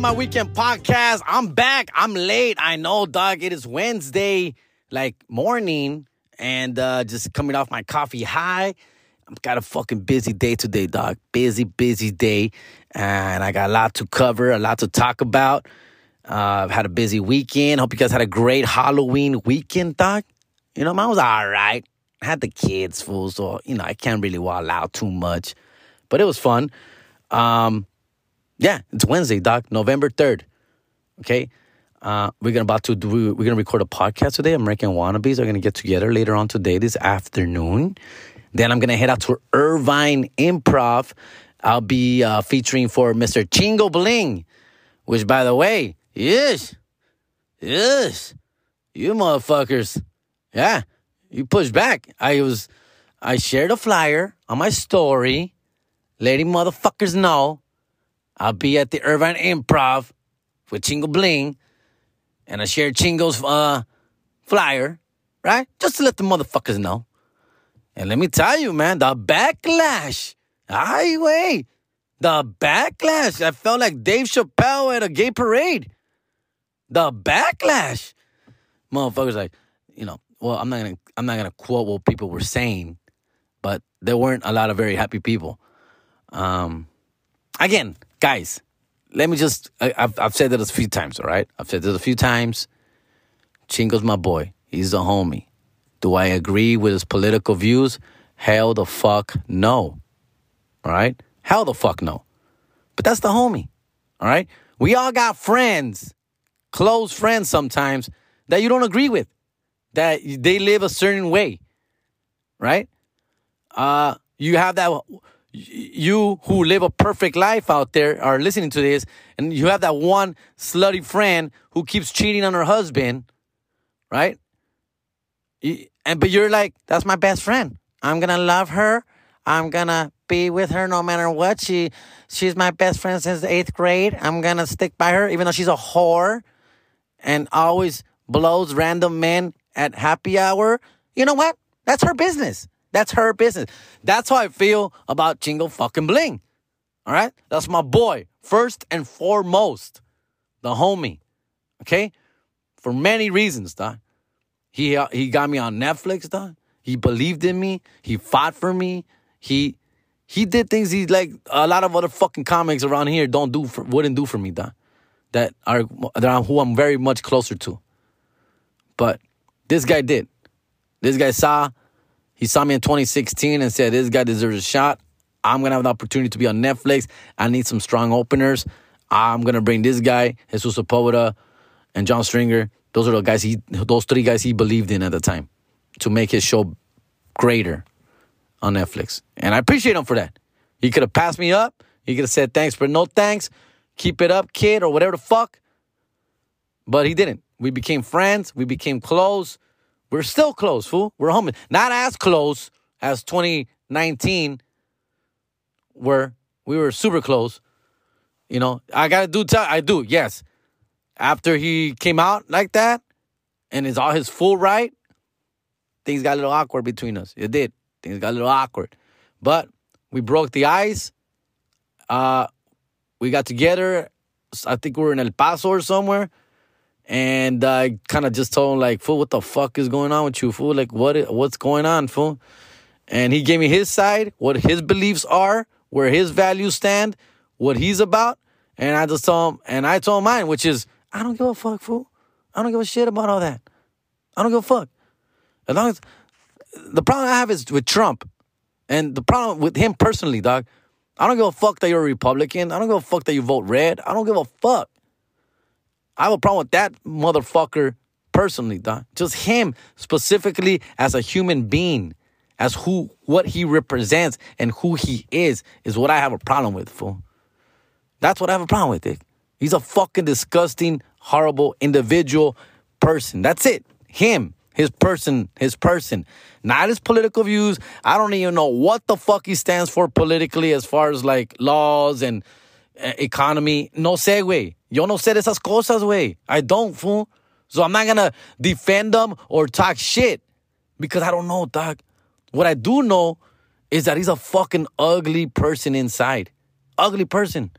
My weekend podcast. I'm back. I'm late. I know, dog. It is Wednesday, like morning, and uh, just coming off my coffee high. I've got a fucking busy day today, dog. Busy, busy day. And I got a lot to cover, a lot to talk about. Uh, I've had a busy weekend. Hope you guys had a great Halloween weekend, dog. You know, mine was all right. I had the kids, fool, so, you know, I can't really wild out too much. But it was fun. Um, yeah, it's Wednesday, Doc, November 3rd. Okay. Uh, we're gonna about to do we're gonna record a podcast today. American Wannabes are gonna get together later on today, this afternoon. Then I'm gonna head out to Irvine Improv. I'll be uh, featuring for Mr. Chingo Bling, which by the way, yes, yes, you motherfuckers, yeah, you pushed back. I was I shared a flyer on my story, letting motherfuckers know I'll be at the Irvine Improv with Chingo Bling, and I shared Chingo's uh, flyer, right? Just to let the motherfuckers know. And let me tell you, man, the backlash. Ay, way. The backlash. I felt like Dave Chappelle at a gay parade. The backlash. Motherfuckers like, you know, well, I'm not gonna I'm not gonna quote what people were saying, but there weren't a lot of very happy people. Um again, guys, let me just, I, have I've said that a few times, all right? I've said this a few times. Chingo's my boy. He's a homie. Do I agree with his political views? Hell the fuck no. All right? Hell the fuck no. But that's the homie. All right? We all got friends, close friends sometimes, that you don't agree with, that they live a certain way. Right? Uh, you have that you who live a perfect life out there are listening to this, and you have that one slutty friend who keeps cheating on her husband, right? And but you're like, that's my best friend. I'm gonna love her. I'm gonna be with her no matter what. She she's my best friend since the eighth grade. I'm gonna stick by her, even though she's a whore and always blows random men at happy hour. You know what? That's her business. That's her business. That's how I feel about Chingo fucking Bling. All right? That's my boy. First and foremost, the homie. Okay? For many reasons, dog. He, uh, he got me on Netflix, dog. He believed in me. He fought for me. He he did things he like a lot of other fucking comics around here don't do for, wouldn't do for me, dog. That are that are who I'm very much closer to. But this guy did. This guy saw he saw me in 2016 and said, This guy deserves a shot. I'm going to have an opportunity to be on Netflix. I need some strong openers. I'm going to bring this guy, Jesus Sepulveda, and John Stringer. Those are the guys he, those three guys he believed in at the time to make his show greater on Netflix. And I appreciate him for that. He could have passed me up. He could have said thanks, but no thanks. Keep it up, kid, or whatever the fuck. But he didn't. We became friends. We became close. We're still close, fool. We're home. Not as close as 2019, where we were super close. You know, I gotta do. I do. Yes. After he came out like that, and it's all his full right, things got a little awkward between us. It did. Things got a little awkward, but we broke the ice. Uh, we got together. I think we were in El Paso or somewhere and I kind of just told him like, "Fool, what the fuck is going on with you, fool? Like, what what's going on, fool?" And he gave me his side, what his beliefs are, where his values stand, what he's about, and I just told him, and I told mine, which is, I don't give a fuck, fool. I don't give a shit about all that. I don't give a fuck. As long as the problem I have is with Trump, and the problem with him personally, dog. I don't give a fuck that you're a Republican. I don't give a fuck that you vote red. I don't give a fuck. I have a problem with that motherfucker personally, dog. Just him specifically as a human being, as who what he represents and who he is, is what I have a problem with, fool. That's what I have a problem with, Dick. He's a fucking disgusting, horrible individual person. That's it. Him, his person, his person. Not his political views. I don't even know what the fuck he stands for politically as far as like laws and uh, economy. No sé, güey. Yo no sé de esas cosas, güey. I don't, fool. So I'm not gonna defend them or talk shit because I don't know, dog. What I do know is that he's a fucking ugly person inside. Ugly person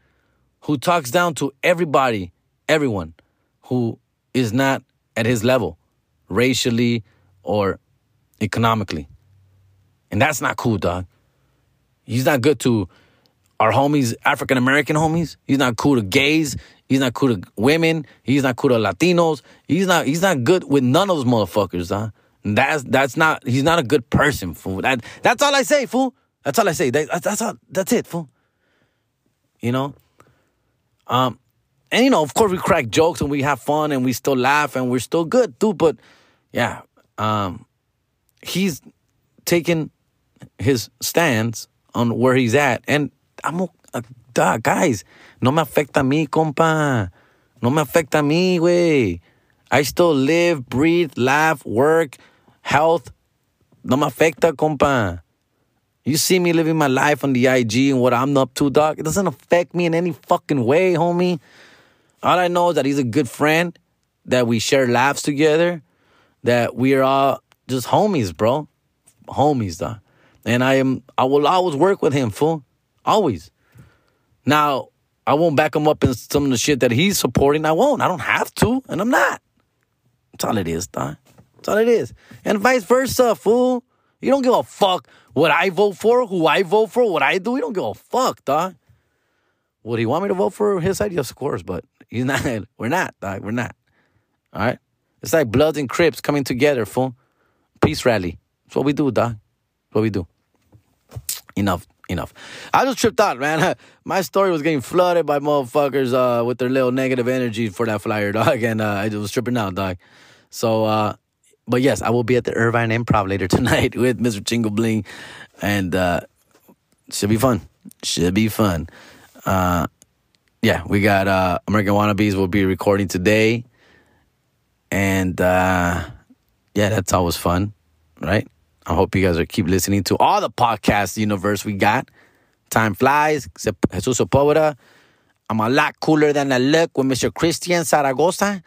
who talks down to everybody, everyone who is not at his level, racially or economically. And that's not cool, dog. He's not good to our homies, African American homies. He's not cool to gays. He's not cool to women. He's not cool to Latinos. He's not he's not good with none of those motherfuckers, huh? That's that's not he's not a good person, fool. That that's all I say, fool. That's all I say. That, that's all that's it, fool. You know? Um and you know, of course we crack jokes and we have fun and we still laugh and we're still good, too, but yeah, um he's taken his stance on where he's at and I'm uh, guys, no me afecta a mí, compa. No me afecta a mí, güey. I still live, breathe, laugh, work, health. No me afecta, compa. You see me living my life on the IG and what I'm up to, dog. It doesn't affect me in any fucking way, homie. All I know is that he's a good friend, that we share laughs together, that we are all just homies, bro. Homies, dog. And I am I will always work with him, fool. Always. Now, I won't back him up in some of the shit that he's supporting. I won't. I don't have to, and I'm not. That's all it is, dog. That's all it is. And vice versa, fool. You don't give a fuck what I vote for, who I vote for, what I do. You don't give a fuck, dog. Would he want me to vote for his side? Yes, of course, but he's not. We're not, dog. We're not. All right? It's like Bloods and Crips coming together, fool. Peace rally. That's what we do, dog. That's what we do. Enough enough. I just tripped out, man. My story was getting flooded by motherfuckers uh, with their little negative energy for that flyer, dog, and uh, I was tripping out, dog. So, uh, but yes, I will be at the Irvine Improv later tonight with Mr. Chingo Bling, and uh, should be fun. Should be fun. Uh, yeah, we got uh, American Wannabes will be recording today, and uh, yeah, that's always fun, right? I hope you guys are keep listening to all the podcast universe we got. Time flies. Jesus Sepulveda. I'm a lot cooler than I look with Mr. Christian Zaragoza.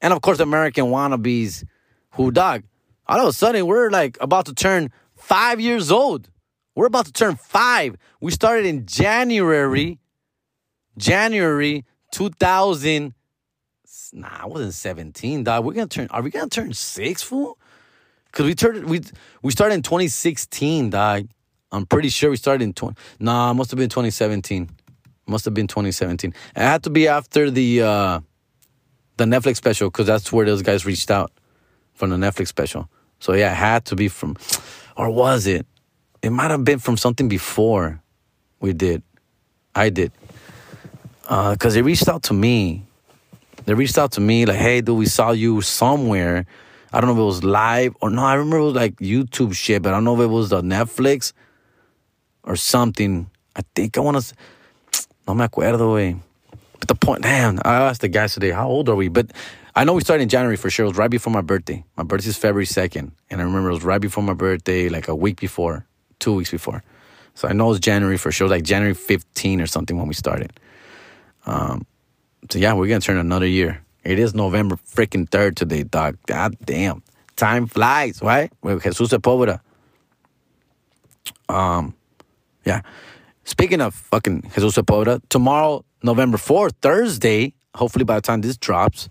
And of course, American wannabes who, dog, all of a sudden we're like about to turn five years old. We're about to turn five. We started in January, January 2000. Nah, I wasn't 17, dog. We're gonna turn, are we gonna turn six, fool? Cause we turned we we started in 2016, dog. I'm pretty sure we started in 20. Nah, must have been 2017. Must have been 2017. It had to be after the uh the Netflix special because that's where those guys reached out from the Netflix special. So yeah, it had to be from, or was it? It might have been from something before we did. I did. Because uh, they reached out to me. They reached out to me like, hey, dude, we saw you somewhere I don't know if it was live or no. I remember it was like YouTube shit, but I don't know if it was the Netflix or something. I think I want to. No me acuerdo, way. But the point, damn, I asked the guys today, how old are we? But I know we started in January for sure. It was right before my birthday. My birthday is February 2nd. And I remember it was right before my birthday, like a week before, two weeks before. So I know it was January for sure. It was like January 15 or something when we started. Um, so yeah, we're going to turn another year. It is November freaking 3rd today, dog. God damn. Time flies, right? With Jesus Sepulveda. Um, yeah. Speaking of fucking Jesus Sepulveda, tomorrow, November 4th, Thursday, hopefully by the time this drops,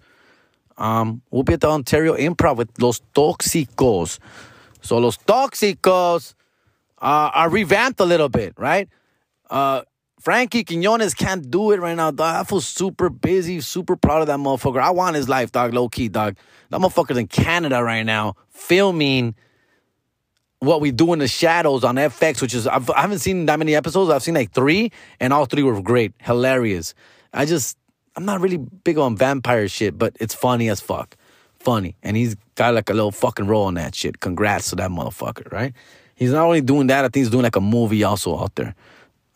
um, we'll be at the Ontario Improv with Los Toxicos. So Los Toxicos uh, are revamped a little bit, right? Uh, Frankie Quinones can't do it right now, dog. I feel super busy, super proud of that motherfucker. I want his life, dog, low key, dog. That motherfucker's in Canada right now filming what we do in the shadows on FX, which is, I've, I haven't seen that many episodes. I've seen like three, and all three were great, hilarious. I just, I'm not really big on vampire shit, but it's funny as fuck. Funny. And he's got like a little fucking role on that shit. Congrats to that motherfucker, right? He's not only doing that, I think he's doing like a movie also out there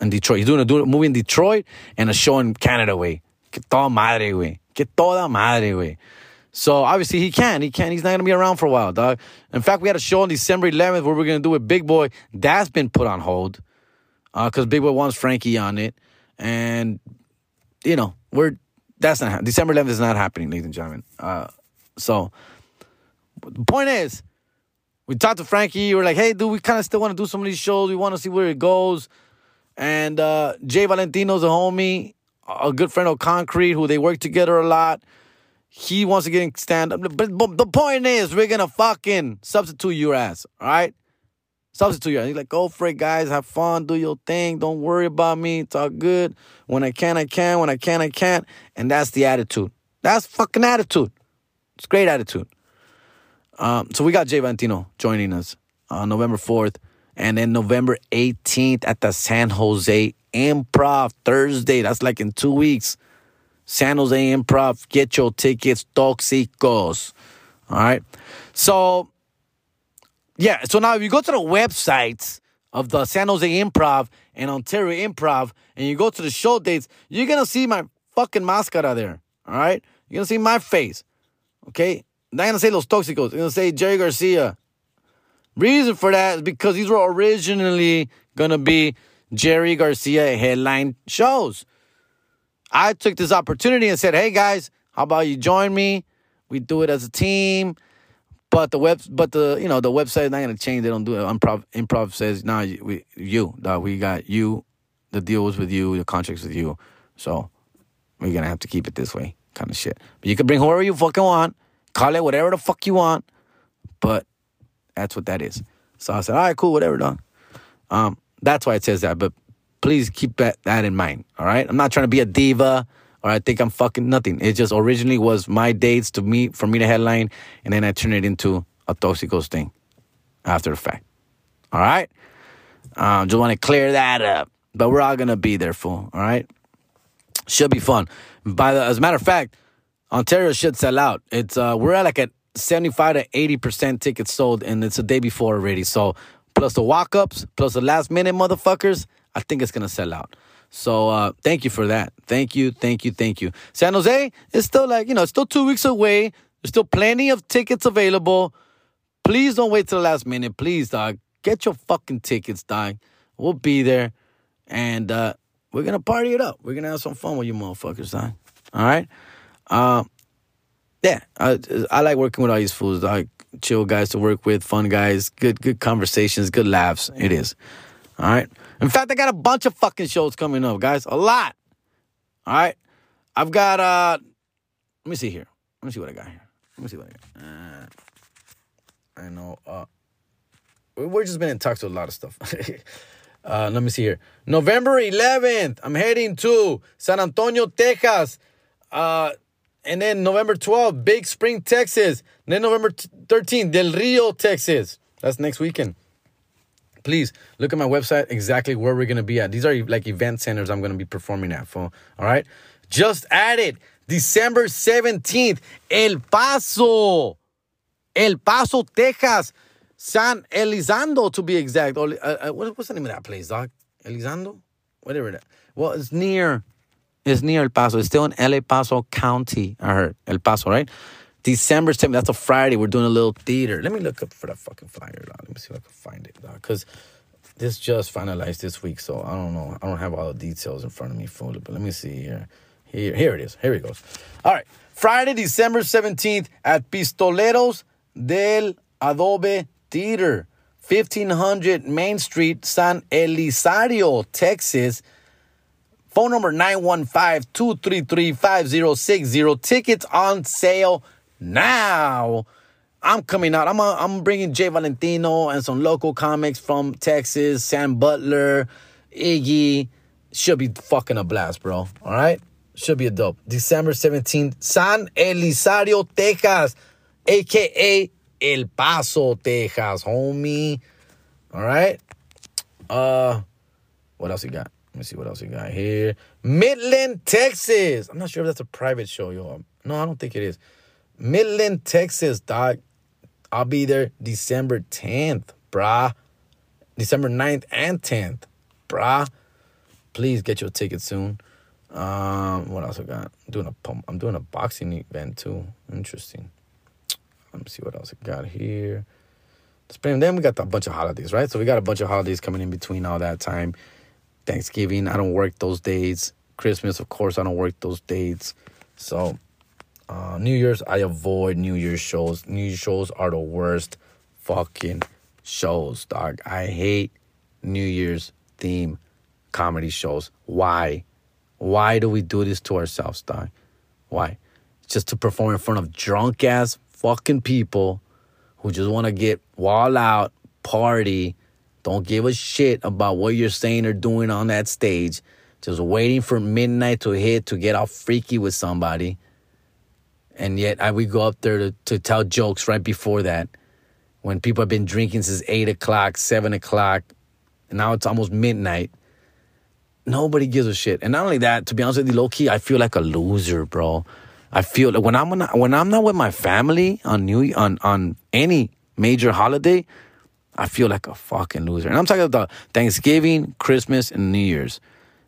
in Detroit. He's doing a, doing a movie in Detroit and a show in Canada, way. Que toda madre, güey. Que toda madre, güey. So obviously he can. He can. He's not gonna be around for a while, dog. In fact, we had a show on December 11th where we're gonna do with Big Boy. That's been put on hold because uh, Big Boy wants Frankie on it, and you know we're that's not December 11th is not happening, ladies and gentlemen. Uh, so the point is, we talked to Frankie. We're like, hey, dude, we kind of still want to do some of these shows. We want to see where it goes. And uh, Jay Valentino's a homie. a good friend of Concrete, who they work together a lot. He wants to get in stand up. But, but the point is, we're gonna fucking substitute your ass, all right? Substitute your ass. He's like, go for it, guys. Have fun. Do your thing. Don't worry about me. It's all good. When I can, I can. When I can, I can't. And that's the attitude. That's fucking attitude. It's great attitude. Um, so we got Jay Valentino joining us on November 4th. And then November 18th at the San Jose Improv Thursday. That's like in two weeks. San Jose Improv. Get your tickets, Toxicos. All right. So, yeah. So now if you go to the websites of the San Jose Improv and Ontario Improv and you go to the show dates, you're going to see my fucking mascara there. All right. You're going to see my face. Okay. Not going to say Los Toxicos. You're going to say Jerry Garcia. Reason for that is because these were originally going to be Jerry Garcia headline shows. I took this opportunity and said, "Hey guys, how about you join me? We do it as a team." But the web, but the you know the website is not gonna change. They don't do it. Improv, improv says, "Nah, we you, dog, we got you. The deal was with you. The contract's with you. So we're gonna have to keep it this way, kind of shit. But you can bring whoever you fucking want, call it whatever the fuck you want, but that's what that is." So I said, "All right, cool, whatever, dog." Um, that's why it says that. But please keep that, that in mind. All right. I'm not trying to be a diva or I think I'm fucking nothing. It just originally was my dates to meet for me to headline, and then I turned it into a Toxicos thing after the fact. All right. Um, just want to clear that up. But we're all gonna be there, fool. All right. Should be fun. By the as a matter of fact, Ontario should sell out. It's uh we're at like at 75 to 80 percent tickets sold, and it's a day before already. So plus the walk ups, plus the last minute motherfuckers, I think it's gonna sell out. So uh, thank you for that. Thank you, thank you, thank you. San Jose is still like, you know, it's still two weeks away. There's still plenty of tickets available. Please don't wait till the last minute. Please, dog. Get your fucking tickets, dog. We'll be there. And uh, we're gonna party it up. We're gonna have some fun with you motherfuckers, dog. All right. Uh, yeah, I, I like working with all these fools, Like Chill guys to work with, fun guys, good good conversations, good laughs. It is. All right. In fact, I got a bunch of fucking shows coming up, guys. A lot. All right. I've got uh let me see here. Let me see what I got here. Let me see what I got. Uh, I know uh we're just been in talks with a lot of stuff. uh let me see here. November 11th, I'm heading to San Antonio, Texas. Uh and then November 12th, Big Spring, Texas. And then November 13th, Del Rio, Texas. That's next weekend please look at my website exactly where we're gonna be at. These are like event centers I'm gonna be performing at. For all right, just added December 17th, El Paso, El Paso, Texas, San Elizondo to be exact. Uh, uh, what's the name of that place? Elizondo, whatever that. Well, it's near. It's near El Paso. It's still in El Paso County. I heard El Paso, right? December 7th, that's a Friday. We're doing a little theater. Let me look up for that fucking flyer, dog. Let me see if I can find it, dog. Because this just finalized this week, so I don't know. I don't have all the details in front of me fully, but let me see here. Here, here it is. Here it goes. All right. Friday, December 17th at Pistoleros del Adobe Theater, 1500 Main Street, San Elizario, Texas. Phone number 915-233-5060. Tickets on sale now, I'm coming out. I'm a, I'm bringing Jay Valentino and some local comics from Texas, Sam Butler, Iggy. Should be fucking a blast, bro. All right? Should be a dope. December 17th, San Elizario, Texas, aka El Paso, Texas, homie. All right? Uh what else you got? Let me see what else we got here. Midland, Texas. I'm not sure if that's a private show, yo. No, I don't think it is. Midland, Texas, dog. I'll be there December 10th, brah. December 9th and 10th, brah. Please get your ticket soon. Um, what else I got? I'm doing a pump. I'm doing a boxing event too. Interesting. Let me see what else I got here. Spring. Then we got a bunch of holidays, right? So we got a bunch of holidays coming in between all that time. Thanksgiving, I don't work those days. Christmas, of course, I don't work those dates. So uh, New Year's, I avoid New Year's shows. New Year's shows are the worst fucking shows, dog. I hate New Year's theme comedy shows. Why? Why do we do this to ourselves, dog? Why? Just to perform in front of drunk ass fucking people who just want to get wall out, party, don't give a shit about what you're saying or doing on that stage. Just waiting for midnight to hit to get all freaky with somebody. And yet I we go up there to, to tell jokes right before that. When people have been drinking since eight o'clock, seven o'clock, and now it's almost midnight. Nobody gives a shit. And not only that, to be honest with you, low key, I feel like a loser, bro. I feel like when I'm not, when I'm not with my family on New on on any major holiday, I feel like a fucking loser. And I'm talking about Thanksgiving, Christmas, and New Year's.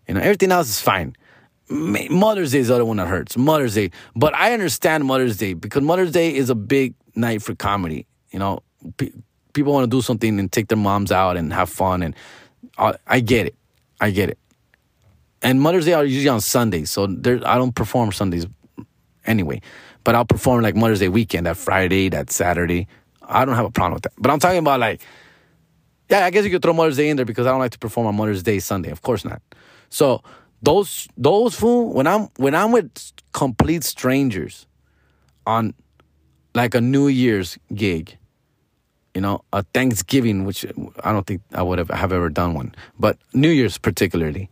You know, everything else is fine. Mother's Day is the other one that hurts. Mother's Day, but I understand Mother's Day because Mother's Day is a big night for comedy. You know, pe- people want to do something and take their moms out and have fun, and I, I get it. I get it. And Mother's Day are usually on Sundays, so there I don't perform Sundays anyway. But I'll perform like Mother's Day weekend, that Friday, that Saturday. I don't have a problem with that. But I'm talking about like, yeah, I guess you could throw Mother's Day in there because I don't like to perform on Mother's Day Sunday. Of course not. So those those fool when I'm when I'm with complete strangers on like a New Year's gig, you know, a Thanksgiving, which I don't think I would have have ever done one, but New Year's particularly.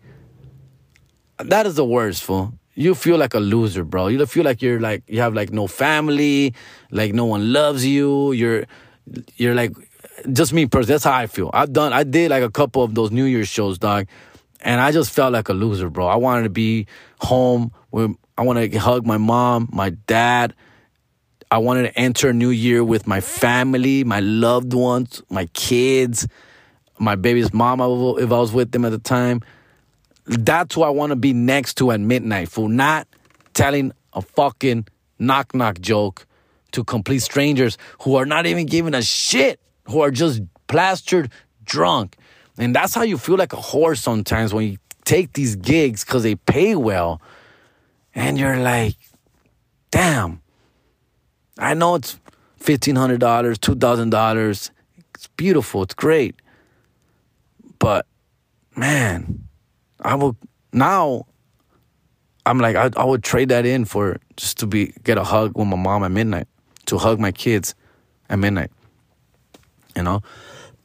That is the worst, fool you feel like a loser, bro. You feel like you're like you have like no family, like no one loves you. You're you're like just me personally. That's how I feel. I've done I did like a couple of those New Year's shows, dog, and I just felt like a loser, bro. I wanted to be home with I wanted to hug my mom, my dad. I wanted to enter New Year with my family, my loved ones, my kids, my baby's mom if I was with them at the time. That's who I want to be next to at midnight, for not telling a fucking knock knock joke to complete strangers who are not even giving a shit, who are just plastered drunk. And that's how you feel like a whore sometimes when you take these gigs because they pay well. And you're like, damn, I know it's $1,500, $2,000. It's beautiful, it's great. But man, I will now. I'm like I, I would trade that in for just to be get a hug with my mom at midnight, to hug my kids at midnight. You know,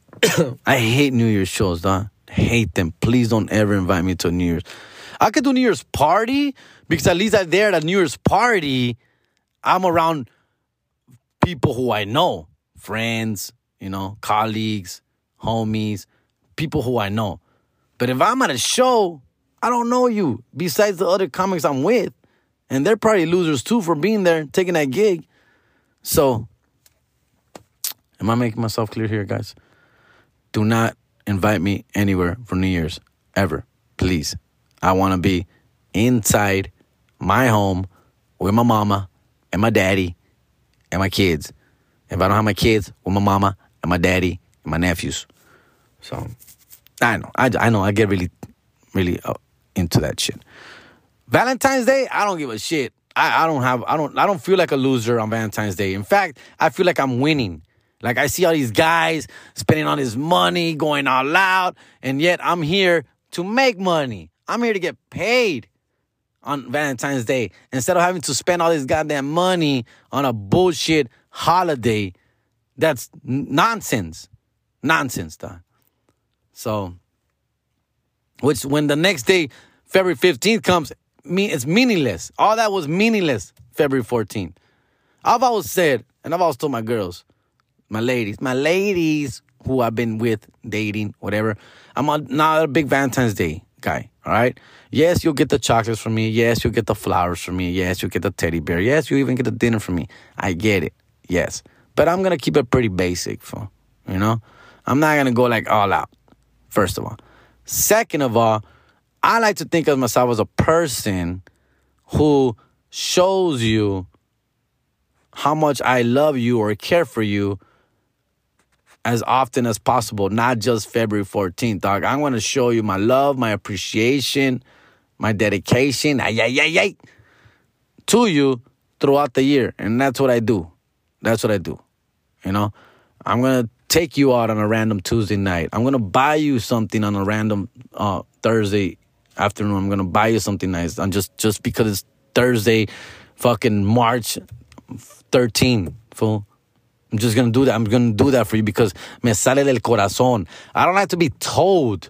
I hate New Year's shows, dog. Hate them. Please don't ever invite me to a New Year's. I could do New Year's party because at least I'm there at a New Year's party. I'm around people who I know, friends, you know, colleagues, homies, people who I know. But if I'm at a show, I don't know you besides the other comics I'm with. And they're probably losers too for being there, taking that gig. So, am I making myself clear here, guys? Do not invite me anywhere for New Year's, ever. Please. I want to be inside my home with my mama and my daddy and my kids. If I don't have my kids, with my mama and my daddy and my nephews. So, I know. I, I know. I get really, really uh, into that shit. Valentine's Day, I don't give a shit. I, I don't have. I don't. I don't feel like a loser on Valentine's Day. In fact, I feel like I'm winning. Like I see all these guys spending all this money, going all out, and yet I'm here to make money. I'm here to get paid on Valentine's Day instead of having to spend all this goddamn money on a bullshit holiday. That's nonsense. Nonsense, dog. So, which when the next day, February 15th comes, me it's meaningless. All that was meaningless February 14th. I've always said, and I've always told my girls, my ladies, my ladies who I've been with, dating, whatever, I'm a, not a big Valentine's Day guy. All right. Yes, you'll get the chocolates from me. Yes, you'll get the flowers from me. Yes, you'll get the teddy bear. Yes, you even get the dinner from me. I get it. Yes. But I'm gonna keep it pretty basic for you know? I'm not gonna go like all out first of all. Second of all, I like to think of myself as a person who shows you how much I love you or care for you as often as possible, not just February 14th, dog. I'm going to show you my love, my appreciation, my dedication, ay, ay, ay, to you throughout the year. And that's what I do. That's what I do. You know, I'm going to take you out on a random Tuesday night. I'm gonna buy you something on a random uh, Thursday afternoon. I'm gonna buy you something nice. I'm just just because it's Thursday, fucking March 13, fool. I'm just gonna do that. I'm gonna do that for you because me sale del corazón. I don't like to be told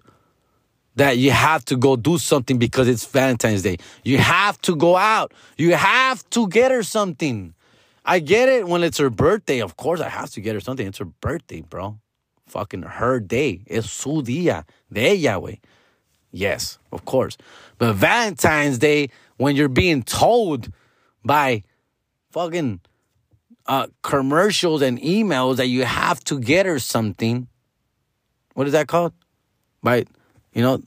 that you have to go do something because it's Valentine's Day. You have to go out. You have to get her something. I get it when it's her birthday. Of course, I have to get her something. It's her birthday, bro. Fucking her day. Es su día de güey. Yes, of course. But Valentine's Day, when you're being told by fucking uh, commercials and emails that you have to get her something, what is that called? By, you know,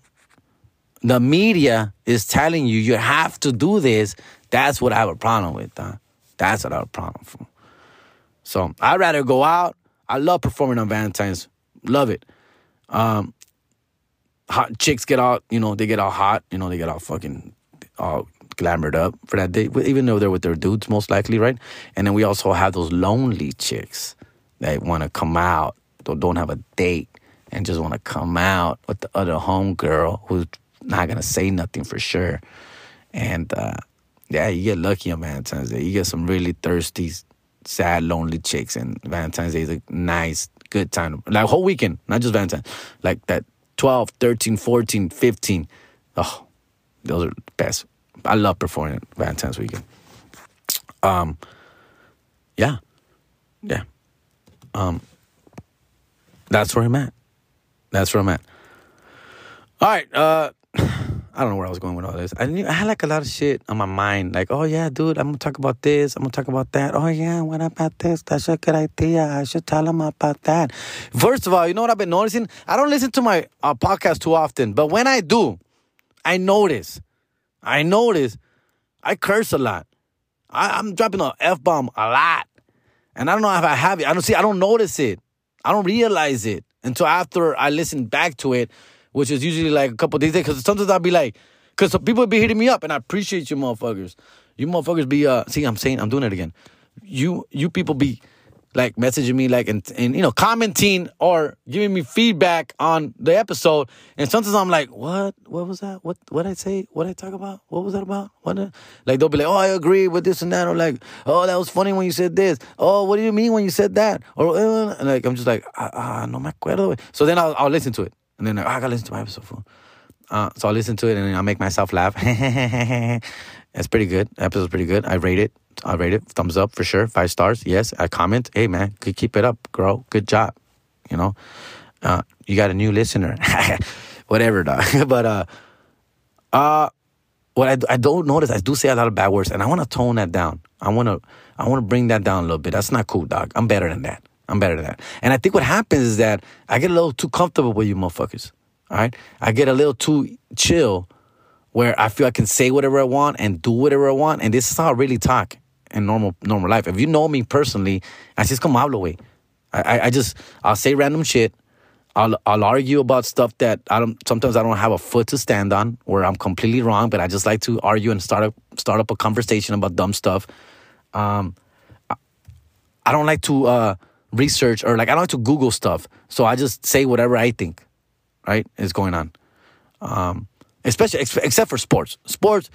the media is telling you you have to do this. That's what I have a problem with. Huh? That's have a problem for. So I'd rather go out. I love performing on Valentine's. Love it. Um, hot chicks get all, you know, they get all hot. You know, they get all fucking all glamored up for that day, even though they're with their dudes, most likely, right? And then we also have those lonely chicks that want to come out, don't have a date, and just want to come out with the other homegirl who's not gonna say nothing for sure. And uh, yeah, you get lucky on Valentine's Day. You get some really thirsty, sad, lonely chicks, and Valentine's Day is a nice, good time. Like whole weekend, not just Valentine's. Like that 12, 13, 14, 15. Oh, those are the best. I love performing Valentine's weekend. Um, yeah, yeah. Um, that's where I'm at. That's where I'm at. All right. Uh, I don't know where I was going with all this. I, knew, I had like a lot of shit on my mind. Like, oh yeah, dude, I'm gonna talk about this. I'm gonna talk about that. Oh yeah, what about this? That's a good idea. I should tell them about that. First of all, you know what I've been noticing? I don't listen to my uh, podcast too often, but when I do, I notice. I notice. I curse a lot. I, I'm dropping an f bomb a lot, and I don't know if I have it. I don't see. I don't notice it. I don't realize it until after I listen back to it which is usually like a couple days Because sometimes I'll be like, because people be hitting me up, and I appreciate you, motherfuckers. You motherfuckers be uh, see, I'm saying, I'm doing it again. You you people be like messaging me like and, and you know commenting or giving me feedback on the episode and sometimes i'm like what? What was that? What what i say? What i talk about? What was that about? What like they'll be like oh i agree with this and that or like oh that was funny when you said this. Oh what do you mean when you said that? Or uh, like i'm just like ah, ah no me acuerdo. So then I'll, I'll listen to it and then like, oh, I gotta listen to my episode. Uh, so I listen to it and I make myself laugh. it's pretty good. Episode's pretty good. I rate it. I rate it. Thumbs up for sure. Five stars. Yes. I comment. Hey man, could keep it up, girl. Good job. You know, uh, you got a new listener. Whatever, dog. but uh, uh, what I, I don't notice, I do say a lot of bad words, and I want to tone that down. I want to I want to bring that down a little bit. That's not cool, dog. I'm better than that. I'm better than that. And I think what happens is that I get a little too comfortable with you motherfuckers. All right. I get a little too chill where I feel I can say whatever I want and do whatever I want. And this is how I really talk in normal normal life. If you know me personally, I just come hablo way. I, I just I'll say random shit. I'll I'll argue about stuff that I don't sometimes I don't have a foot to stand on where I'm completely wrong, but I just like to argue and start up start up a conversation about dumb stuff. Um I don't like to uh research or like I don't like to Google stuff. So I just say whatever I think, right, is going on. Um, especially ex- except for sports. Sports,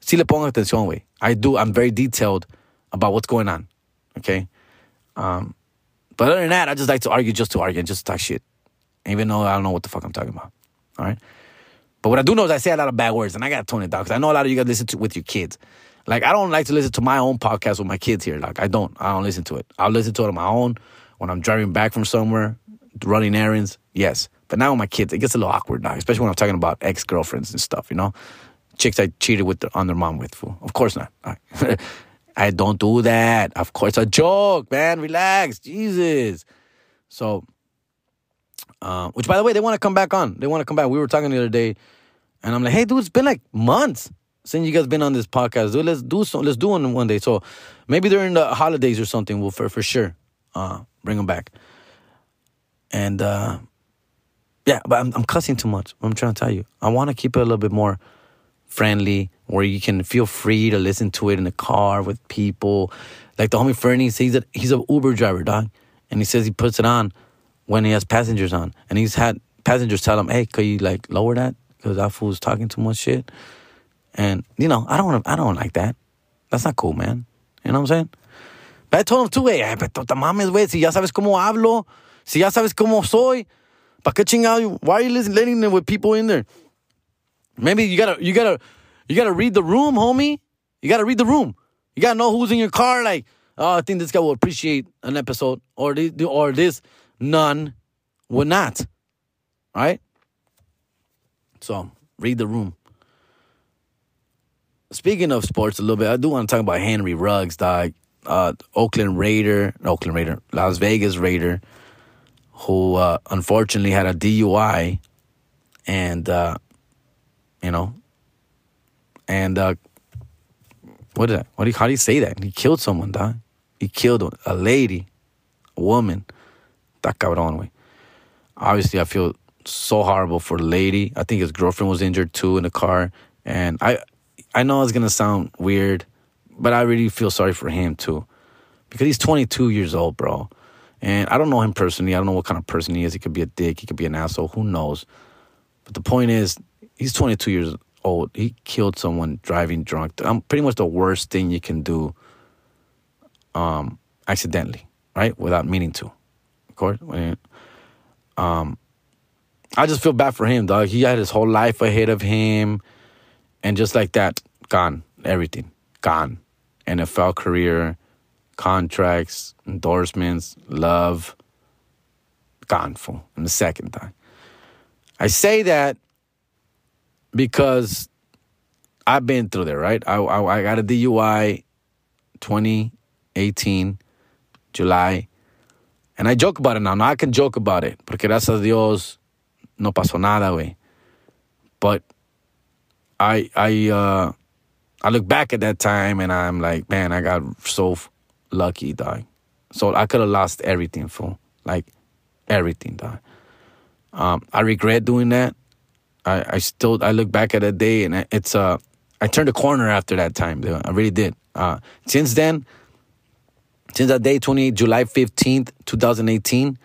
si le pongo atención, way. I do. I'm very detailed about what's going on. Okay. Um, but other than that, I just like to argue just to argue and just talk shit, even though I don't know what the fuck I'm talking about. All right. But what I do know is I say a lot of bad words, and I gotta tone it down because I know a lot of you guys listen to with your kids. Like I don't like to listen to my own podcast with my kids here. Like I don't. I don't listen to it. I'll listen to it on my own when I'm driving back from somewhere, running errands, yes. But now with my kids, it gets a little awkward now, especially when I'm talking about ex girlfriends and stuff, you know? Chicks I cheated with on their mom with, fool. Of course not. I don't do that. Of course, a joke, man. Relax. Jesus. So, uh, which by the way, they want to come back on. They want to come back. We were talking the other day, and I'm like, hey, dude, it's been like months since you guys been on this podcast. Dude, let's do so. Let's do one one day. So maybe during the holidays or something, we'll for for sure. Uh, bring them back. And uh, yeah, but I'm, I'm cussing too much. I'm trying to tell you. I want to keep it a little bit more friendly, where you can feel free to listen to it in the car with people. Like the homie Fernie he's a he's an Uber driver, dog, and he says he puts it on when he has passengers on, and he's had passengers tell him, "Hey, could you like lower that? because that fool's talking too much shit. And you know, I don't I don't like that. That's not cool, man. You know what I'm saying? But I told him too, hey, pero te mames, güey, si ya sabes cómo hablo, si ya sabes cómo soy, ¿para qué chingado? Why are you letting them with people in there? Maybe you gotta, you gotta, you gotta read the room, homie. You gotta read the room. You gotta know who's in your car. Like, oh, I think this guy will appreciate an episode, or this, or this. None would not. All right. So read the room. Speaking of sports a little bit, I do want to talk about Henry Ruggs, dog. Uh, Oakland Raider, Oakland Raider, Las Vegas Raider, who uh, unfortunately had a DUI, and uh, you know, and uh, what did I, what do you, how do you say that? He killed someone, dog. He killed a lady, a woman. That cabrón, way. Obviously, I feel so horrible for the lady. I think his girlfriend was injured too in the car, and I I know it's gonna sound weird, but I really feel sorry for him too, because he's 22 years old, bro. And I don't know him personally. I don't know what kind of person he is. He could be a dick. He could be an asshole. Who knows? But the point is, he's 22 years old. He killed someone driving drunk. I'm pretty much the worst thing you can do, um, accidentally, right, without meaning to. Of course, um, I just feel bad for him, dog. He had his whole life ahead of him, and just like that, gone. Everything gone. NFL career, contracts, endorsements, love, gone for in the second time. I say that because I've been through there, right? I, I, I got a DUI 2018, July. And I joke about it now. Now I can joke about it. Porque gracias a Dios no pasó nada, güey. But I I uh I look back at that time and I'm like, man, I got so lucky, dog. So I could have lost everything, fool. Like everything, dog. Um, I regret doing that. I, I still I look back at that day and it's uh I turned a corner after that time, dude. I really did. Uh, since then, since that day, 28 July 15th, 2018,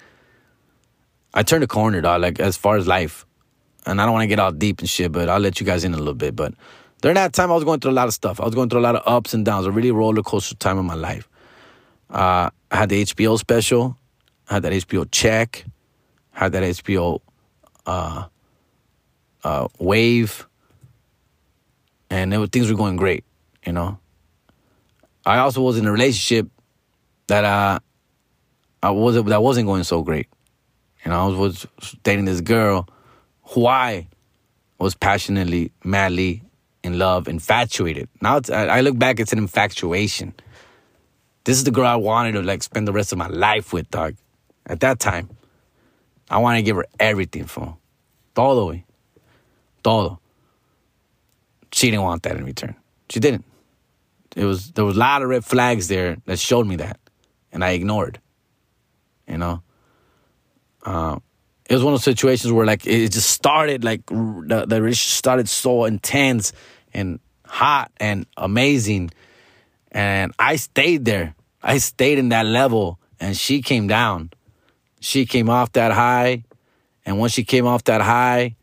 I turned a corner, dog, like as far as life. And I don't want to get all deep and shit, but I'll let you guys in a little bit. But during that time, I was going through a lot of stuff. I was going through a lot of ups and downs, a really roller coaster time in my life. Uh, I had the HBO special, I had that HBO check, I had that HBO uh, uh, wave, and things were going great, you know. I also was in a relationship that uh, I was that wasn't going so great. You know, I was, was dating this girl who I was passionately, madly in love, infatuated. Now I look back, it's an infatuation. This is the girl I wanted to like spend the rest of my life with, dog. At that time, I wanted to give her everything for todo, way, todo. She didn't want that in return. She didn't. It was there was a lot of red flags there that showed me that, and I ignored. You know, uh, it was one of those situations where like it just started like the, the relationship started so intense and hot and amazing. And i stayed there. I stayed in that level and she came down. She came off that high. And once she came off that high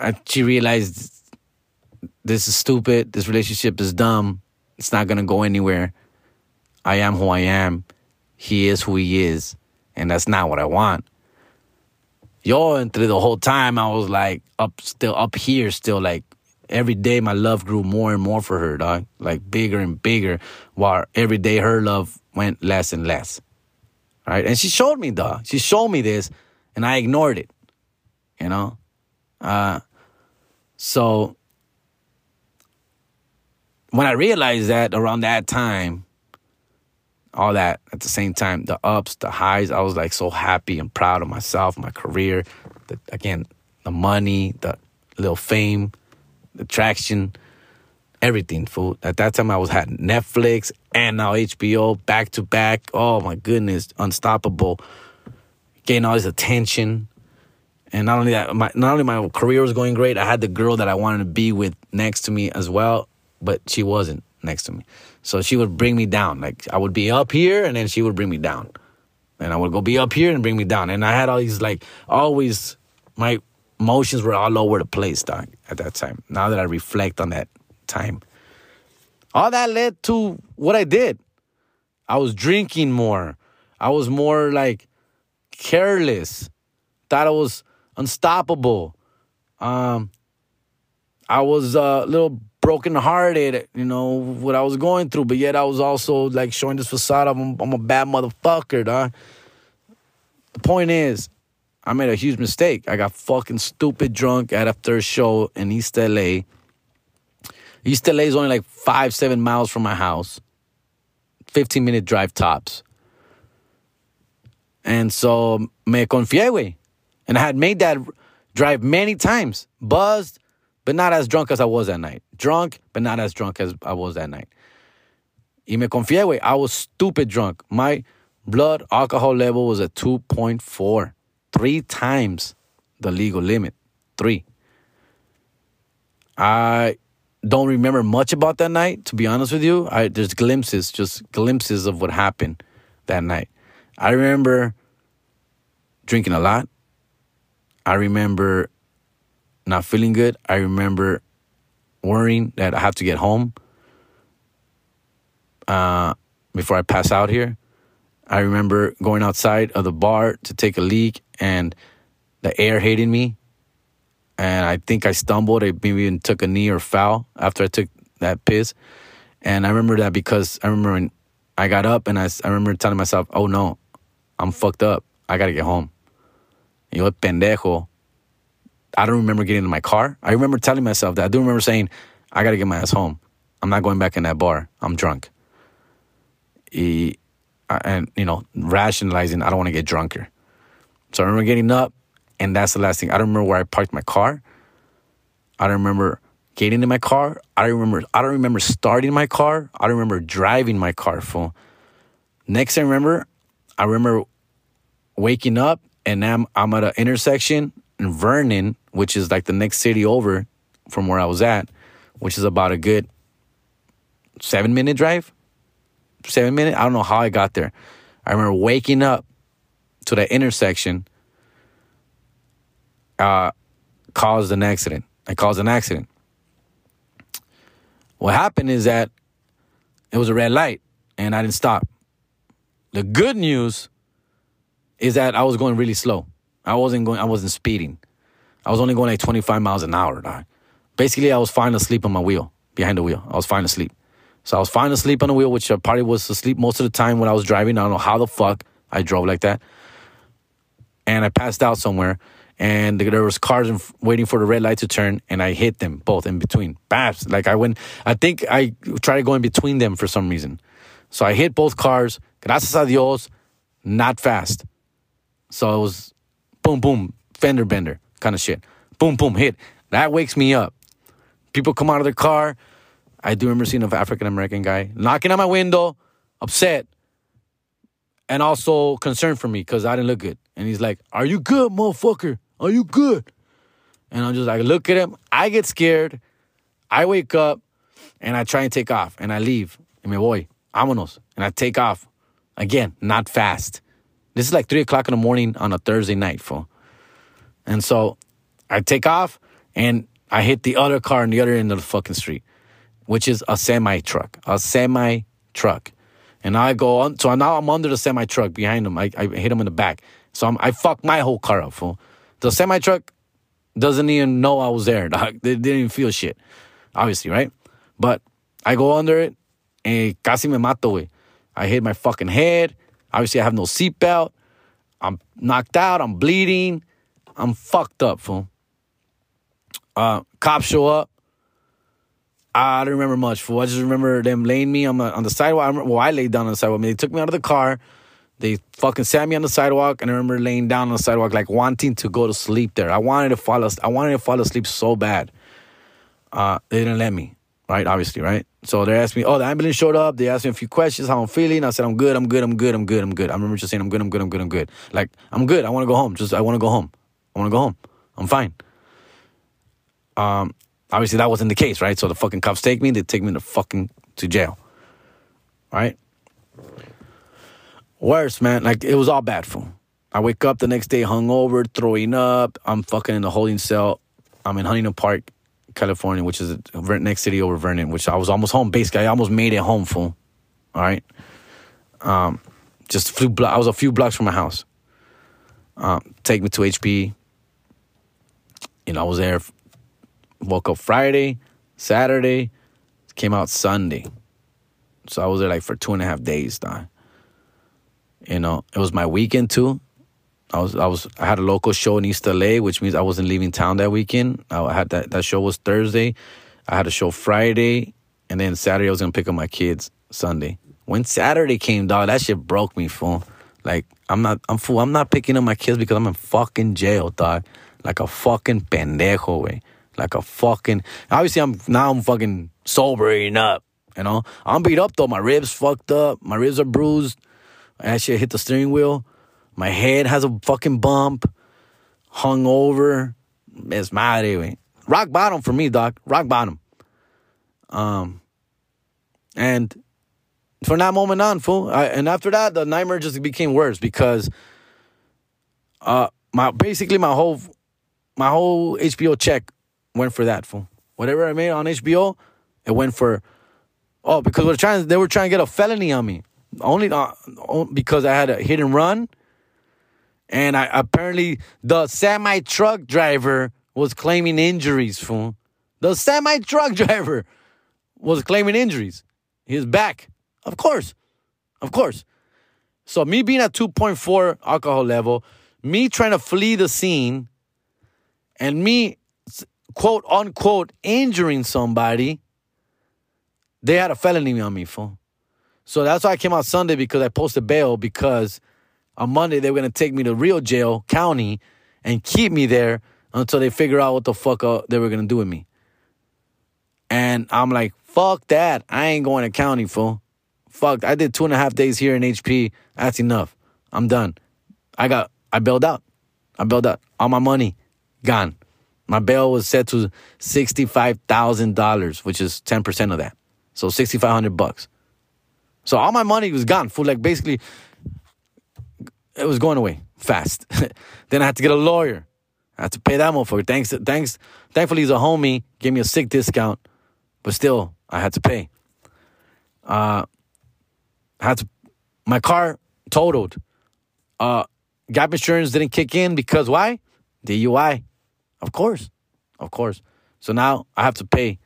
I, she realized this is stupid. This relationship is dumb. It's not gonna go anywhere. I am who i am. He is who he is. And that's not what I want. Yo, and through the whole time, I was like up, still up here, still like every day my love grew more and more for her, dog. Like bigger and bigger, while every day her love went less and less. Right? And she showed me, dog. She showed me this, and I ignored it. You know? Uh, so when I realized that around that time, all that at the same time the ups the highs. I was like so happy and proud of myself my career the, again the money the little fame the traction everything food at that time i was had netflix and now hbo back to back. Oh my goodness unstoppable. Getting all this attention. And not only that my not only my career was going great i had the girl that i wanted to be with next to me as well but she wasn't next to me so she would bring me down. Like I would be up here and then she would bring me down. And I would go be up here and bring me down. And I had all these like always my emotions were all over the place, dog, at that time. Now that I reflect on that time. All that led to what I did. I was drinking more. I was more like careless. Thought I was unstoppable. Um, I was a little brokenhearted, you know, what I was going through, but yet I was also like showing this facade of I'm, I'm a bad motherfucker, dog. The point is, I made a huge mistake. I got fucking stupid drunk at a third show in East LA. East LA is only like five, seven miles from my house. 15 minute drive tops. And so me confié, güey. And I had made that drive many times. Buzzed, but not as drunk as I was that night. Drunk, but not as drunk as I was that night. Y me confié, güey. I was stupid drunk. My blood alcohol level was at 2.4. Three times the legal limit. Three. I don't remember much about that night, to be honest with you. I there's glimpses, just glimpses of what happened that night. I remember drinking a lot. I remember not feeling good. I remember worrying that I have to get home uh, before I pass out here. I remember going outside of the bar to take a leak and the air hitting me and I think I stumbled. I maybe even took a knee or foul after I took that piss. And I remember that because I remember when I got up and I, I remember telling myself, oh no, I'm fucked up. I gotta get home. Yo, pendejo. I don't remember getting in my car. I remember telling myself that. I do remember saying, I gotta get my ass home. I'm not going back in that bar. I'm drunk. and, you know, rationalizing, I don't wanna get drunker. So I remember getting up and that's the last thing. I don't remember where I parked my car. I don't remember getting in my car. I don't remember. I don't remember starting my car. I don't remember driving my car. Full. Next, I remember. I remember waking up and I'm I'm at an intersection in Vernon, which is like the next city over from where I was at, which is about a good seven minute drive. Seven minute. I don't know how I got there. I remember waking up to that intersection uh, caused an accident. I caused an accident. What happened is that it was a red light and I didn't stop. The good news is that I was going really slow. I wasn't going I wasn't speeding. I was only going like 25 miles an hour. Dog. Basically, I was fine asleep on my wheel, behind the wheel. I was fine asleep. So I was fine asleep on the wheel, which I probably was asleep most of the time when I was driving. I don't know how the fuck I drove like that. And I passed out somewhere and there was cars waiting for the red light to turn, and I hit them both in between. Babs, like I went. I think I tried to go in between them for some reason, so I hit both cars. Gracias a Dios, not fast. So it was boom, boom, fender bender kind of shit. Boom, boom, hit. That wakes me up. People come out of their car. I do remember seeing an African American guy knocking on my window, upset, and also concerned for me because I didn't look good. And he's like, "Are you good, motherfucker?" Are you good? And I'm just like, look at him. I get scared. I wake up and I try and take off and I leave. And me voy. Vámonos. And I take off. Again, not fast. This is like three o'clock in the morning on a Thursday night, fool. And so I take off and I hit the other car on the other end of the fucking street, which is a semi truck. A semi truck. And I go on. So now I'm under the semi truck behind him. I, I hit him in the back. So I'm, I fucked my whole car up, fool. The semi truck doesn't even know I was there. Dog. They didn't even feel shit. Obviously, right? But I go under it and casi me mato, güey. I hit my fucking head. Obviously, I have no seatbelt. I'm knocked out. I'm bleeding. I'm fucked up, fool. Uh, cops show up. I don't remember much, fool. I just remember them laying me on the, on the sidewalk. I remember, well, I laid down on the sidewalk. I mean, they took me out of the car. They fucking sat me on the sidewalk, and I remember laying down on the sidewalk, like wanting to go to sleep there. I wanted to fall. I wanted to fall asleep so bad. Uh, they didn't let me. Right, obviously, right. So they asked me, "Oh, the ambulance showed up." They asked me a few questions, how I'm feeling. I said, "I'm good. I'm good. I'm good. I'm good. I'm good." I remember just saying, "I'm good. I'm good. I'm good. I'm good." Like I'm good. I want to go home. Just I want to go home. I want to go home. I'm fine. Um, obviously that wasn't the case, right? So the fucking cops take me. They take me to fucking to jail. Right. Worse, man. Like it was all bad for. I wake up the next day hungover, throwing up. I'm fucking in the holding cell. I'm in Huntington Park, California, which is a next city over Vernon, which I was almost home. Basically, I almost made it home, fool. All right. Um, just flew. I was a few blocks from my house. Um, take me to HP. You know, I was there. Woke up Friday, Saturday, came out Sunday. So I was there like for two and a half days, dog. You know, it was my weekend too. I was I was I had a local show in East LA, which means I wasn't leaving town that weekend. I had that that show was Thursday. I had a show Friday, and then Saturday I was gonna pick up my kids Sunday. When Saturday came, dog, that shit broke me, fool. Like I'm not I'm fool. I'm not picking up my kids because I'm in fucking jail, dog. Like a fucking pendejo, way. Like a fucking. Obviously, I'm now I'm fucking sobering up. You know, I'm beat up though. My ribs fucked up. My ribs are bruised. I actually hit the steering wheel. My head has a fucking bump. Hung over. Es madre, güey. Rock bottom for me, doc. Rock bottom. Um, and from that moment on, fool. I, and after that, the nightmare just became worse because, uh, my basically my whole, my whole HBO check went for that, fool. Whatever I made on HBO, it went for, oh, because we're trying, they were trying to get a felony on me, only uh, because I had a hit and run and I apparently the semi truck driver was claiming injuries, fool. The semi truck driver was claiming injuries. He's back. Of course. Of course. So me being at 2.4 alcohol level, me trying to flee the scene, and me quote unquote injuring somebody, they had a felony on me, fool. So that's why I came out Sunday because I posted bail because on Monday they were gonna take me to real jail county and keep me there until they figure out what the fuck uh, they were gonna do with me. And I'm like, fuck that. I ain't going to county, fool. Fuck. I did two and a half days here in HP. That's enough. I'm done. I got I bailed out. I bailed out. All my money gone. My bail was set to sixty-five thousand dollars, which is ten percent of that. So sixty-five hundred bucks. So all my money was gone. For like basically it was going away fast. then I had to get a lawyer. I had to pay that motherfucker. Thanks, thanks. Thankfully, he's a homie. Gave me a sick discount, but still, I had to pay. Uh, I had to. My car totaled. Uh, gap insurance didn't kick in because why? DUI, of course, of course. So now I have to pay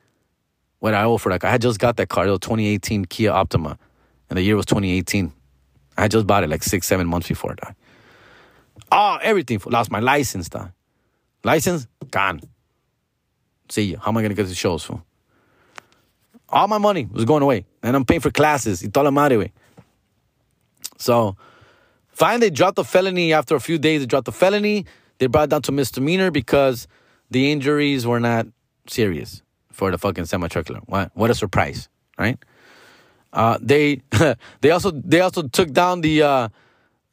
what I owe for that. car. I just got that car, the 2018 Kia Optima, and the year was 2018. I just bought it like six, seven months before that. Oh, everything. Lost my license, dog. License, gone. See you. How am I going to get the shows? All my money was going away. And I'm paying for classes. Y toda la madre, way. So, finally, dropped the felony. After a few days, they dropped the felony. They brought down to misdemeanor because the injuries were not serious for the fucking semi truckler. What, what a surprise, right? Uh, they they also they also took down the, uh,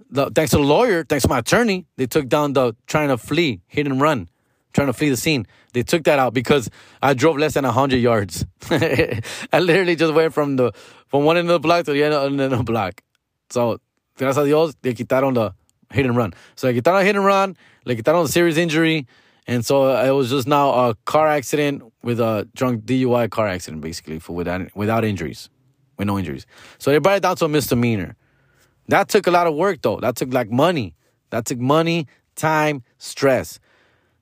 the thanks to the lawyer, thanks to my attorney, they took down the trying to flee, hit and run, trying to flee the scene. They took that out because I drove less than hundred yards. I literally just went from the from one end of the block to the other end of the block. So gracias a Dios, they quitaron the hit and run. So i they quitaron hit and run, like they quitaron the serious injury, and so uh, it was just now a car accident with a drunk DUI car accident, basically, for without without injuries with no injuries. So they brought it down to a misdemeanor. That took a lot of work though. That took like money. That took money, time, stress.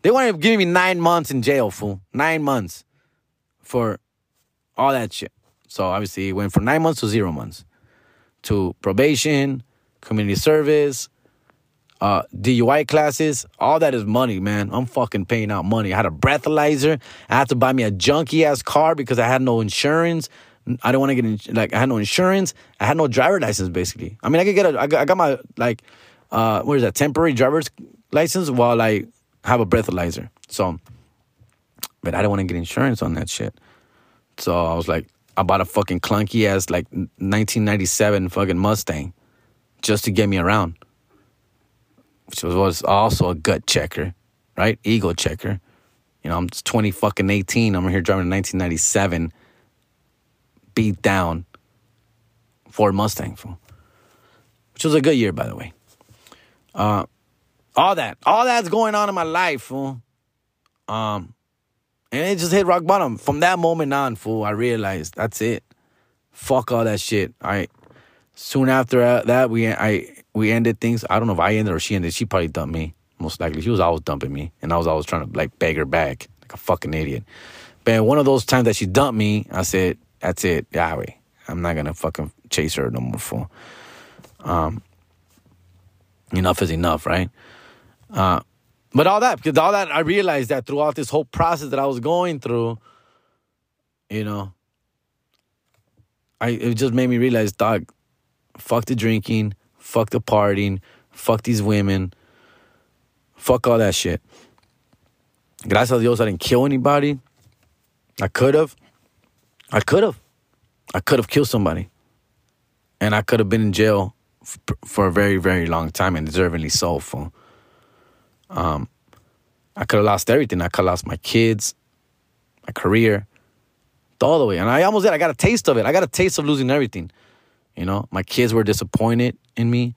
They wanted to give me nine months in jail, fool. Nine months for all that shit. So obviously it went from nine months to zero months. To probation, community service, uh, DUI classes, all that is money, man. I'm fucking paying out money. I had a breathalyzer. I had to buy me a junky ass car because I had no insurance. I don't want to get in, like I had no insurance. I had no driver license basically. I mean, I could get a I got, I got my like uh what is that temporary driver's license while I have a breathalyzer. So, but I don't want to get insurance on that shit. So I was like, I bought a fucking clunky ass like 1997 fucking Mustang just to get me around, which was, also a gut checker, right? Ego checker. You know, I'm 20 fucking 18. I'm here driving a 1997 beat down Ford Mustang, fool. which was a good year, by the way. Uh, all that, all that's going on in my life, fool. Um, and it just hit rock bottom. From that moment on, fool, I realized that's it. Fuck all that shit. I soon after that we I we ended things. I don't know if I ended or she ended. She probably dumped me. Most likely, she was always dumping me, and I was always trying to like beg her back, like a fucking idiot. But one of those times that she dumped me, I said, "That's it, yeah, wait. I'm not gonna fucking chase her no more." Fool. Um, enough is enough, right? Uh, but all that, because all that, I realized that throughout this whole process that I was going through, you know, I it just made me realize, dog, fuck the drinking, fuck the partying, fuck these women, fuck all that shit. Gracias a Dios, I didn't kill anybody. I could have. I could have. I could have killed somebody. And I could have been in jail for a very, very long time and deservingly so. For, um, I could have lost everything. I could have lost my kids, my career, all the way. And I almost did. I got a taste of it. I got a taste of losing everything. You know, my kids were disappointed in me.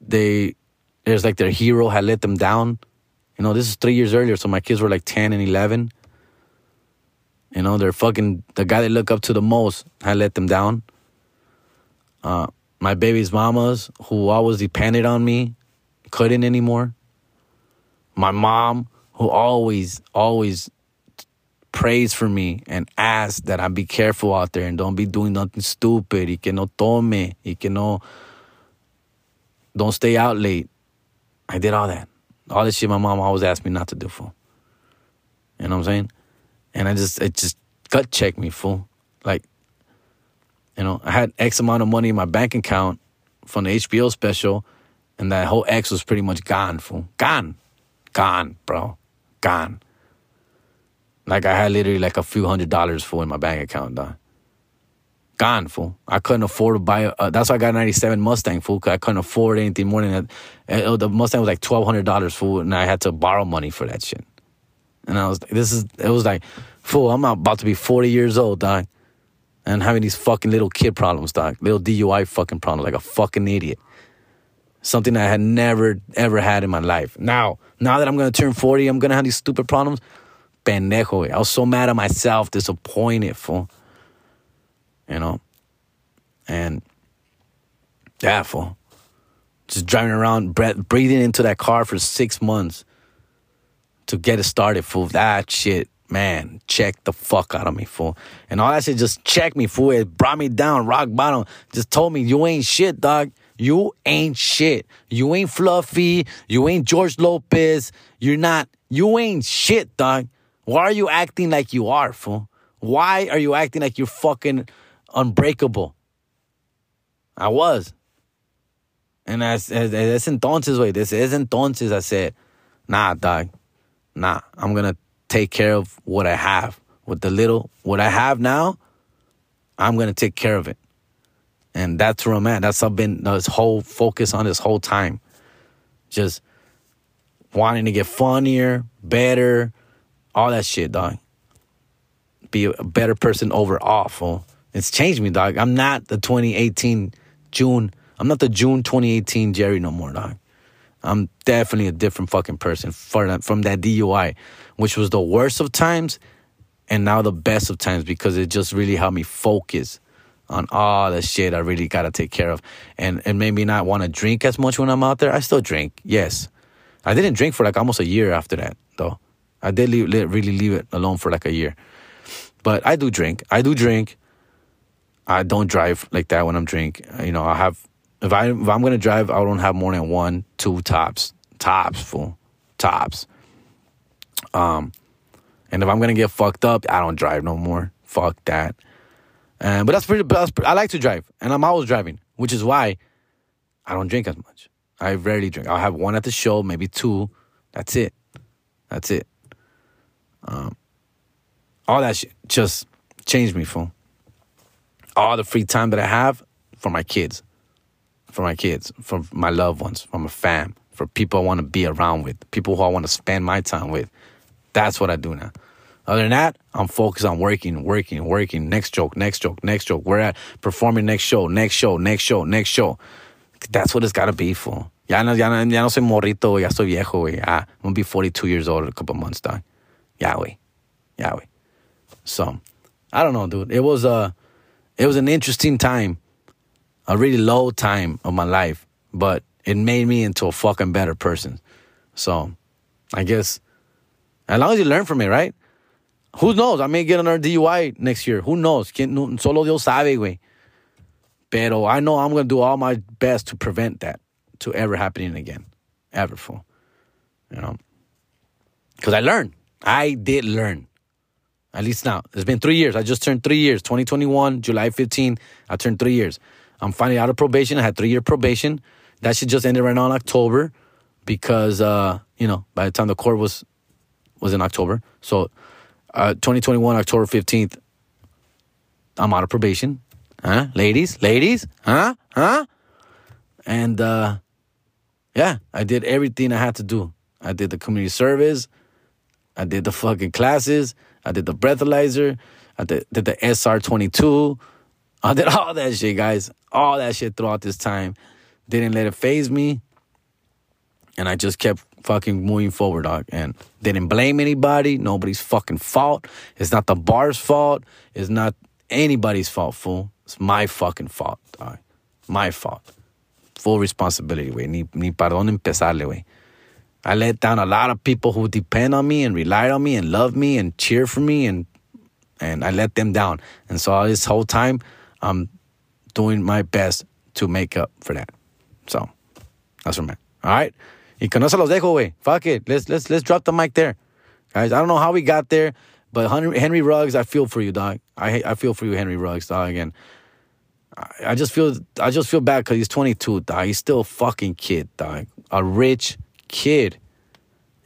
They, there's like their hero had let them down. You know, this is three years earlier, so my kids were like 10 and 11. You know, they're fucking, the guy they look up to the most had let them down. Uh, my baby's mamas, who always depended on me, couldn't anymore. My mom, who always, always prays for me and asks that I be careful out there and don't be doing nothing stupid. Y que no tome. Y que no. Don't stay out late. I did all that. All this shit my mom always asked me not to do, fool. You know what I'm saying? And I just, it just gut checked me, fool. Like, you know, I had X amount of money in my bank account from the HBO special, and that whole X was pretty much gone, fool. Gone. Gone, bro. Gone. Like I had literally like a few hundred dollars full in my bank account, dog. Gone, fool. I couldn't afford to buy. Uh, that's why I got a '97 Mustang, fool. Cause I couldn't afford anything more than that. Uh, the Mustang was like twelve hundred dollars, fool, and I had to borrow money for that shit. And I was, this is, it was like, fool. I'm about to be 40 years old, dog, and having these fucking little kid problems, dog. Little DUI fucking problems, like a fucking idiot. Something I had never ever had in my life. Now, now that I'm gonna turn 40, I'm gonna have these stupid problems pendejo. I was so mad at myself, disappointed, fool. You know? And, yeah, fool. Just driving around, breathing into that car for six months to get it started, fool. That shit, man, check the fuck out of me, fool. And all that shit just checked me, fool. It brought me down, rock bottom. Just told me, you ain't shit, dog. You ain't shit. You ain't fluffy. You ain't George Lopez. You're not, you ain't shit, dog. Why are you acting like you are, fool? Why are you acting like you're fucking unbreakable? I was. And as, as, as entonces, wait, this is entonces, I said, nah, dog, nah, I'm gonna take care of what I have. With the little, what I have now, I'm gonna take care of it. And that's where I'm at. That's I've been uh, this whole focus on this whole time. Just wanting to get funnier, better, all that shit, dog. Be a better person overall, fool. It's changed me, dog. I'm not the 2018 June. I'm not the June 2018 Jerry no more, dog. I'm definitely a different fucking person from that DUI, which was the worst of times and now the best of times because it just really helped me focus on all the shit I really gotta take care of. And it made me not want to drink as much when I'm out there. I still drink, yes. I didn't drink for like almost a year after that. I did leave, really leave it alone for like a year. But I do drink. I do drink. I don't drive like that when I'm drink. You know, I have if I if I'm gonna drive, I don't have more than one, two tops, tops, full tops. Um, and if I'm gonna get fucked up, I don't drive no more. Fuck that. And but that's pretty. That's, I like to drive, and I'm always driving, which is why I don't drink as much. I rarely drink. I'll have one at the show, maybe two. That's it. That's it. Um, all that shit just changed me, fool. All the free time that I have for my kids, for my kids, for my loved ones, for my fam, for people I want to be around with, people who I want to spend my time with. That's what I do now. Other than that, I'm focused on working, working, working. Next joke, next joke, next joke. We're at performing next show, next show, next show, next show. That's what it's got to be for. Ya no, ya no, ya no soy morrito. Ya soy viejo, güey. I'm gonna be 42 years old in a couple months, dog. Yeah, güey. So, I don't know, dude. It was, a, it was an interesting time. A really low time of my life. But it made me into a fucking better person. So, I guess, as long as you learn from it, right? Who knows? I may get another DUI next year. Who knows? Solo Dios sabe, güey. Pero I know I'm to do all my best to prevent that to ever happening again. Ever, fool. You know? Because I learned. I did learn. At least now. It's been three years. I just turned three years. 2021, July 15, I turned three years. I'm finally out of probation. I had three year probation. That should just ended right now in October because, uh, you know, by the time the court was was in October. So uh, 2021, October 15th, I'm out of probation. Huh? Ladies? Ladies? Huh? Huh? And uh, yeah, I did everything I had to do. I did the community service. I did the fucking classes. I did the breathalyzer. I did, did the SR22. I did all that shit, guys. All that shit throughout this time. Didn't let it phase me. And I just kept fucking moving forward, dog. And didn't blame anybody. Nobody's fucking fault. It's not the bar's fault. It's not anybody's fault, fool. It's my fucking fault, dog. My fault. Full responsibility, way. Ni, ni para empezarle, way. I let down a lot of people who depend on me and relied on me and love me and cheer for me and and I let them down. And so this whole time I'm doing my best to make up for that. So that's what I'm at. All right. Y no se los dejo, güey. Fuck it. Let's let's let's drop the mic there. Guys, I don't know how we got there, but Henry, Ruggs, I feel for you, dog. I I feel for you, Henry Ruggs, dog. Again, I, I just feel I just feel bad because he's 22, dog. He's still a fucking kid, dog. A rich kid.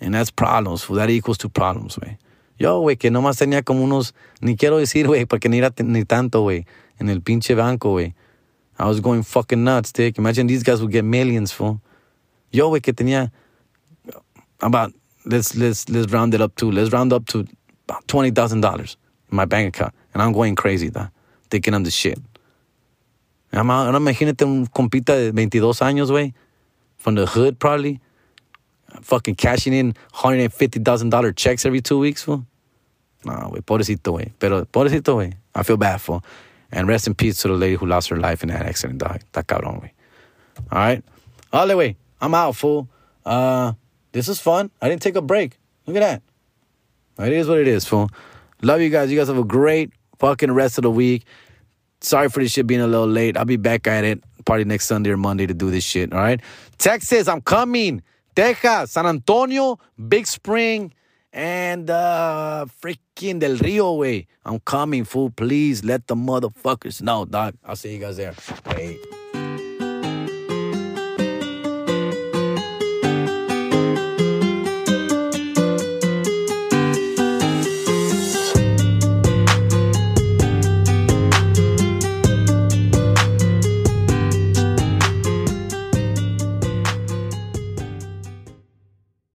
And that's problems. That equals to problems, güey. Yo, güey, que nomás tenía como unos, ni quiero decir, güey, porque ni era ni tanto, güey, en el pinche banco, güey. I was going fucking nuts, dick. Imagine these guys would get millions, fool. Yo, güey, que tenía about, let's, let's, let's round it up to, let's round up to about $20,000 in my bank account. And I'm going crazy, da, thinking I'm the shit. Ahora imagínate un compita de 22 años, güey, from the hood probably, fucking cashing in $150,000 checks every two weeks, fool. Nah, güey, pobrecito, güey. Pero, pobrecito, güey. I feel bad, for. And rest in peace to the lady who lost her life in that accident, dog. Está cabrón, güey. All right? All the way. I'm out, fool. Uh, this is fun. I didn't take a break. Look at that. It is what it is, fool. Love you guys. You guys have a great fucking rest of the week. Sorry for this shit being a little late. I'll be back at it probably next Sunday or Monday to do this shit. All right. Texas, I'm coming. Texas, San Antonio, Big Spring, and uh freaking Del Rio way. I'm coming, fool. Please let the motherfuckers know, dog. I'll see you guys there.